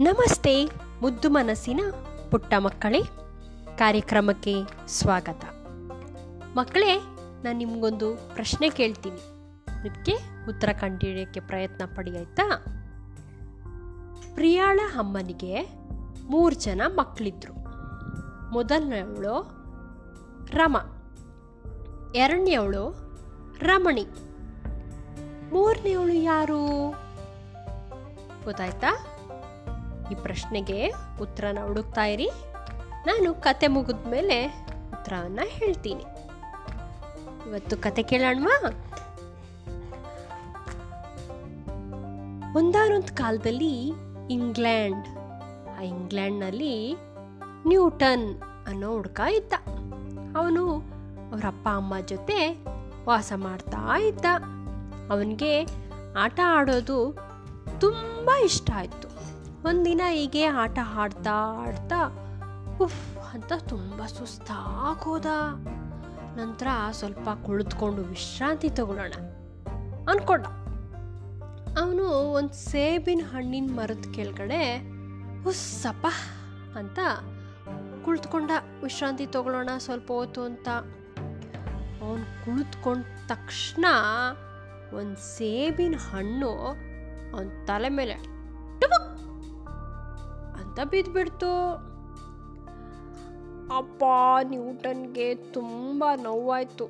ನಮಸ್ತೆ, ಮುದ್ದು ಮನಸ್ಸಿನ ಪುಟ್ಟ ಮಕ್ಕಳೇ. ಕಾರ್ಯಕ್ರಮಕ್ಕೆ ಸ್ವಾಗತ. ಮಕ್ಕಳೇ, ನಾನು ನಿಮಗೊಂದು ಪ್ರಶ್ನೆ ಕೇಳ್ತೀನಿ. ಇದಕ್ಕೆ ಉತ್ತರ ಕಂಡಿಡಿಯೋಕ್ಕೆ ಪ್ರಯತ್ನ ಪಡಿ, ಆಯ್ತಾ? ಪ್ರಿಯಾಳ ಅಮ್ಮನಿಗೆ ಮೂರು ಜನ ಮಕ್ಕಳಿದ್ರು ಮೊದಲನೆಯವಳು ರಮ, ಎರಡನೇವಳು ರಮಣಿ. ಮೂರನೇವಳು ಯಾರು? ಗೊತ್ತಾಯ್ತಾ? ಈ ಪ್ರಶ್ನೆಗೆ ಉತ್ತರನ ಹುಡುಕ್ತಾ ಇರಿ. ನಾನು ಕತೆ ಮುಗಿದ ಮೇಲೆ ಉತ್ತರವನ್ನು ಹೇಳ್ತೀನಿ. ಇವತ್ತು ಕತೆ ಕೇಳೋಣವಾ? ಒಂದಾನೊಂದು ಕಾಲದಲ್ಲಿ ಇಂಗ್ಲೆಂಡ್, ಆ ಇಂಗ್ಲೆಂಡ್ನಲ್ಲಿ ನ್ಯೂಟನ್ ಅನ್ನೋ ಹುಡುಗ ಇದ್ದ. ಅವನು ಅವರ ಅಪ್ಪ, ಅಮ್ಮ ಜೊತೆ ವಾಸ ಮಾಡ್ತಾ ಇದ್ದ. ಅವನಿಗೆ ಆಟ ಆಡೋದು ತುಂಬ ಇಷ್ಟ ಆಯಿತು. ಒಂದಿನ ಹೀಗೆ ಆಟ ಆಡ್ತಾ ಆಡ್ತಾ, ಉಫ್, ಅಂತ ತುಂಬ ಸುಸ್ತಾಗೋದ. ನಂತರ ಸ್ವಲ್ಪ ಕುಳಿತುಕೊಂಡು ವಿಶ್ರಾಂತಿ ತಗೊಳ್ಳೋಣ. ಅನ್ಕೊಂಡ. ಅವನು ಒಂದು ಸೇಬಿನ ಹಣ್ಣಿನ ಮರದ ಕೆಳಗಡೆ ಹುಸ್ಸಪ್ಪ ಅಂತ ಕುಳಿತುಕೊಂಡ. ವಿಶ್ರಾಂತಿ ತಗೊಳ್ಳೋಣ, ಸ್ವಲ್ಪ ಹೊತ್ತು ಅಂತ. ಅವನು ಕುಳಿತುಕೊಂಡ ತಕ್ಷಣ ಒಂದು ಸೇಬಿನ ಹಣ್ಣು ಅವನ ತಲೆ ಮೇಲೆ ಅಂತ ಬಿದ್ದುಬಿಡ್ತು ಅಪ್ಪ ನ್ಯೂಟನ್ಗೆ ತುಂಬ ನೋವಾಯ್ತು.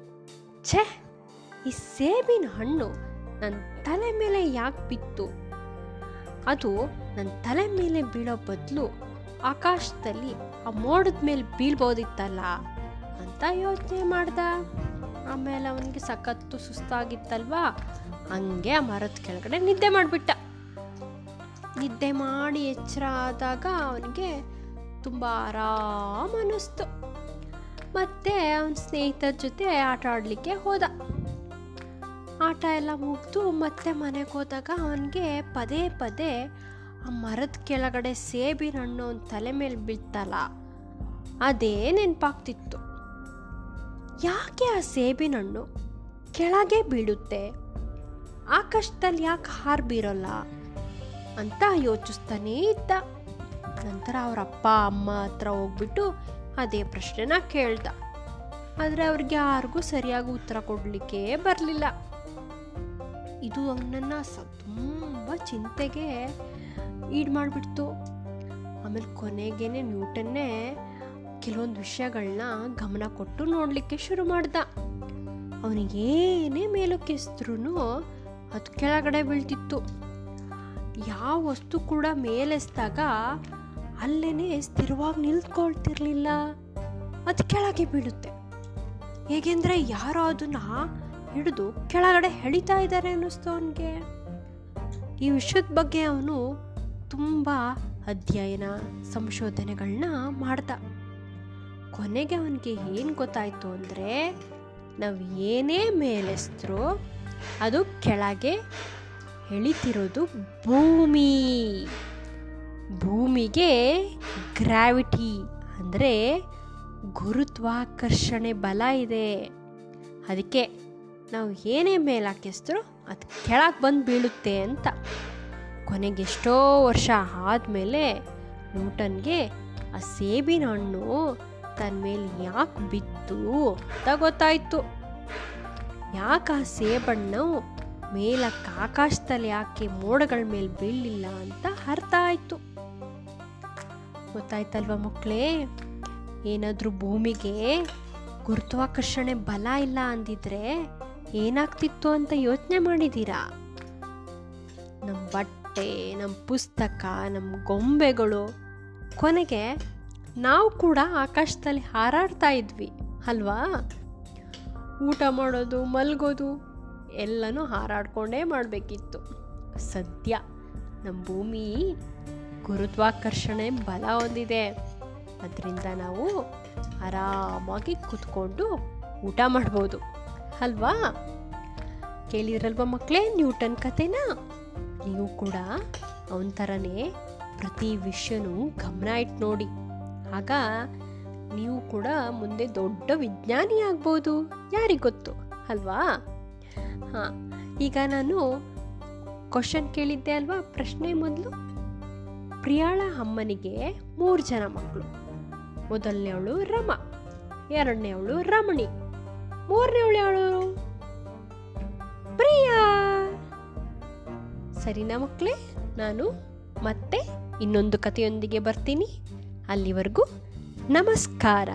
ಛೇ, ಈ ಸೇಬಿನ ಹಣ್ಣು ನನ್ನ ತಲೆ ಮೇಲೆ ಯಾಕೆ ಬಿತ್ತು? ಅದು ನನ್ನ ತಲೆ ಮೇಲೆ ಬೀಳೋ ಬದಲು ಆಕಾಶದಲ್ಲಿ ಆ ಮೋಡದ ಮೇಲೆ ಬೀಳ್ಬೋದಿತ್ತಲ್ಲ ಅಂತ ಯೋಚನೆ ಮಾಡ್ದ. ಆಮೇಲೆ ಅವನಿಗೆ ಸಖತ್ತು ಸುಸ್ತಾಗಿತ್ತಲ್ವಾ? ಹಂಗೆ ಆ ಮರದ ಕೆಳಗಡೆ ನಿದ್ದೆ ಮಾಡಿಬಿಟ್ಟ. ನಿದ್ದೆ ಮಾಡಿ ಎಚ್ಚರ ಆದಾಗ ಅವನಿಗೆ ತುಂಬ ಆರಾಮ ಅನ್ನಿಸ್ತು. ಮತ್ತೆ ಅವನ ಸ್ನೇಹಿತರ ಜೊತೆ ಆಟ ಆಡಲಿಕ್ಕೆ ಹೋದ. ಆಟ ಎಲ್ಲ ಮುಗಿದು ಮತ್ತೆ ಮನೆಗೆ ಹೋದಾಗ ಅವನಿಗೆ ಪದೇ ಪದೇ ಆ ಮರದ ಕೆಳಗಡೆ ಸೇಬಿನ ಹಣ್ಣು ಅವನ ತಲೆ ಮೇಲೆ ಬೀಳ್ತಲ್ಲ, ಅದೇ ನೆನಪಾಗ್ತಿತ್ತು. ಯಾಕೆ ಆ ಸೇಬಿನ ಹಣ್ಣು ಕೆಳಗೆ ಬೀಳುತ್ತೆ? ಆಕಾಶದಲ್ಲಿ ಯಾಕೆ ಹಾರು ಬೀರೋಲ್ಲ ಅಂತ ಯೋಚಿಸ್ತಾನೇ ಇದ್ದ. ನಂತರ ಅವ್ರ ಅಪ್ಪ ಅಮ್ಮ ಹತ್ರ ಹೋಗ್ಬಿಟ್ಟು ಅದೇ ಪ್ರಶ್ನೆನ ಕೇಳ್ದ. ಆದರೆ ಅವ್ರಿಗೆ ಯಾರಿಗೂ ಸರಿಯಾಗಿ ಉತ್ತರ ಕೊಡಲಿಕ್ಕೆ ಬರಲಿಲ್ಲ. ಇದು ಅವನನ್ನು ಸ, ತುಂಬ ಚಿಂತೆಗೆ ಈಡ್ ಮಾಡಿಬಿಡ್ತು. ಆಮೇಲೆ ಕೊನೆಗೇನೆ ನ್ಯೂಟನ್ನೇ ಕೆಲವೊಂದು ವಿಷಯಗಳನ್ನ ಗಮನ ಕೊಟ್ಟು ನೋಡಲಿಕ್ಕೆ ಶುರು ಮಾಡ್ದ. ಅವನಿಗೇನೇ ಮೇಲಕ್ಕೆ ಎಸ್ದ್ರೂ ಅದು ಕೆಳಗಡೆ ಬೀಳ್ತಿತ್ತು. ಯಾವ ವಸ್ತು ಕೂಡ ಮೇಲೆಸ್ದಾಗ ಅಲ್ಲೇ ಸ್ಥಿರವಾಗಿ ನಿಲ್ತ್ಕೊಳ್ತಿರ್ಲಿಲ್ಲ. ಅದು ಕೆಳಗೆ ಬೀಳುತ್ತೆ. ಹೇಗೆಂದರೆ ಯಾರೋ ಅದನ್ನ ಹಿಡಿದು ಕೆಳಗಡೆ ಹೆಳಿತಾ ಇದ್ದಾರೆ ಅನ್ನಿಸ್ತು ಅವನಿಗೆ. ಈ ವಿಷಯದ ಬಗ್ಗೆ ಅವನು ತುಂಬ ಅಧ್ಯಯನ ಸಂಶೋಧನೆಗಳನ್ನ ಮಾಡ್ದ. ಕೊನೆಗೆ ಅವನಿಗೆ ಏನು ಗೊತ್ತಾಯಿತು ಅಂದರೆ ನಾವು ಏನೇ ಮೇಲೆಸ್ತರೂ ಅದು ಕೆಳಗೆ ಎಳಿತಿರೋದು ಭೂಮಿ. ಭೂಮಿಗೆ ಗ್ರಾವಿಟಿ ಅಂದರೆ ಗುರುತ್ವಾಕರ್ಷಣೆ ಬಲ ಇದೆ. ಅದಕ್ಕೆ ನಾವು ಏನೇ ಮೇಲೆ ಅದು ಕೆಳಗೆ ಬಂದು ಬೀಳುತ್ತೆ ಅಂತ. ಕೊನೆಗೆ ಎಷ್ಟೋ ವರ್ಷ ಆದಮೇಲೆ ನ್ಯೂಟನ್ಗೆ ಆ ಸೇಬಿನ ಹಣ್ಣು ತನ್ನ ಮೇಲೆ ಯಾಕೆ ಬಿತ್ತು ಅಂತ ಗೊತ್ತಾಯಿತು. ಯಾಕೆ ಆ ಸೇಬಣ್ಣು ಮೇಲಕ್ಕೆ ಆಕಾಶದಲ್ಲಿ ಯಾಕೆ ಮೋಡಗಳ ಮೇಲೆ ಬೀಳಲಿಲ್ಲ ಅಂತ ಅರ್ಥ ಆಯಿತು. ಗೊತ್ತಾಯ್ತಲ್ವ ಮಕ್ಕಳೇ? ಏನಾದರೂ ಭೂಮಿಗೆ ಗುರುತ್ವಾಕರ್ಷಣೆ ಬಲ ಇಲ್ಲ ಅಂದಿದ್ರೆ ಏನಾಗ್ತಿತ್ತು ಅಂತ ಯೋಚನೆ ಮಾಡಿದ್ದೀರಾ ನಮ್ಮ ಬಟ್ಟೆ ನಮ್ಮ ಪುಸ್ತಕ ನಮ್ಮ ಗೊಂಬೆಗಳು ಕೊನೆಗೆ ನಾವು ಕೂಡ ಆಕಾಶದಲ್ಲಿ ಹಾರಾಡ್ತಾ ಇದ್ವಿ, ಅಲ್ವಾ? ಊಟ ಮಾಡೋದು, ಮಲಗೋದು ಎಲ್ಲನೂ ಹಾರಾಡ್ಕೊಂಡೇ ಮಾಡಬೇಕಿತ್ತು. ಸದ್ಯ ನಮ್ಮ ಭೂಮಿ ಗುರುತ್ವಾಕರ್ಷಣೆ ಬಲ ಹೊಂದಿದೆ. ಅದರಿಂದ ನಾವು ಆರಾಮಾಗಿ ಕೂತ್ಕೊಂಡು ಊಟ ಮಾಡ್ಬೋದು. ಅಲ್ವಾ? ಕೇಳಿದ್ರಲ್ವ ಮಕ್ಕಳೇ ನ್ಯೂಟನ್ ಕತೆನಾ ನೀವು ಕೂಡ ಅವನ ಥರನೇ ಪ್ರತಿ ವಿಷಯನೂ ಗಮನ ಇಟ್ಟು ನೋಡಿ. ಆಗ ನೀವು ಕೂಡ ಮುಂದೆ ದೊಡ್ಡ ವಿಜ್ಞಾನಿ ಆಗ್ಬೋದು. ಯಾರಿಗೊತ್ತು? ಅಲ್ವಾ? ಹಾಂ, ಈಗ ನಾನು ಕ್ವಶನ್ ಕೇಳಿದ್ದೆ ಅಲ್ವಾ? ಪ್ರಶ್ನೆ ಮೊದಲು. ಪ್ರಿಯಾಳ ಅಮ್ಮನಿಗೆ ಮೂರು ಜನ ಮಕ್ಕಳು ಮೊದಲನೇವಳು ರಮ ಎರಡನೇವಳು ರಮಣಿ ಮೂರನೇವಳು ಯಾಳು? ಪ್ರಿಯಾ. ಸರಿನಾ ಮಕ್ಕಳೇ ನಾನು ಮತ್ತೆ ಇನ್ನೊಂದು ಕಥೆಯೊಂದಿಗೆ ಬರ್ತೀನಿ. ಅಲ್ಲಿವರೆಗೂ ನಮಸ್ಕಾರ.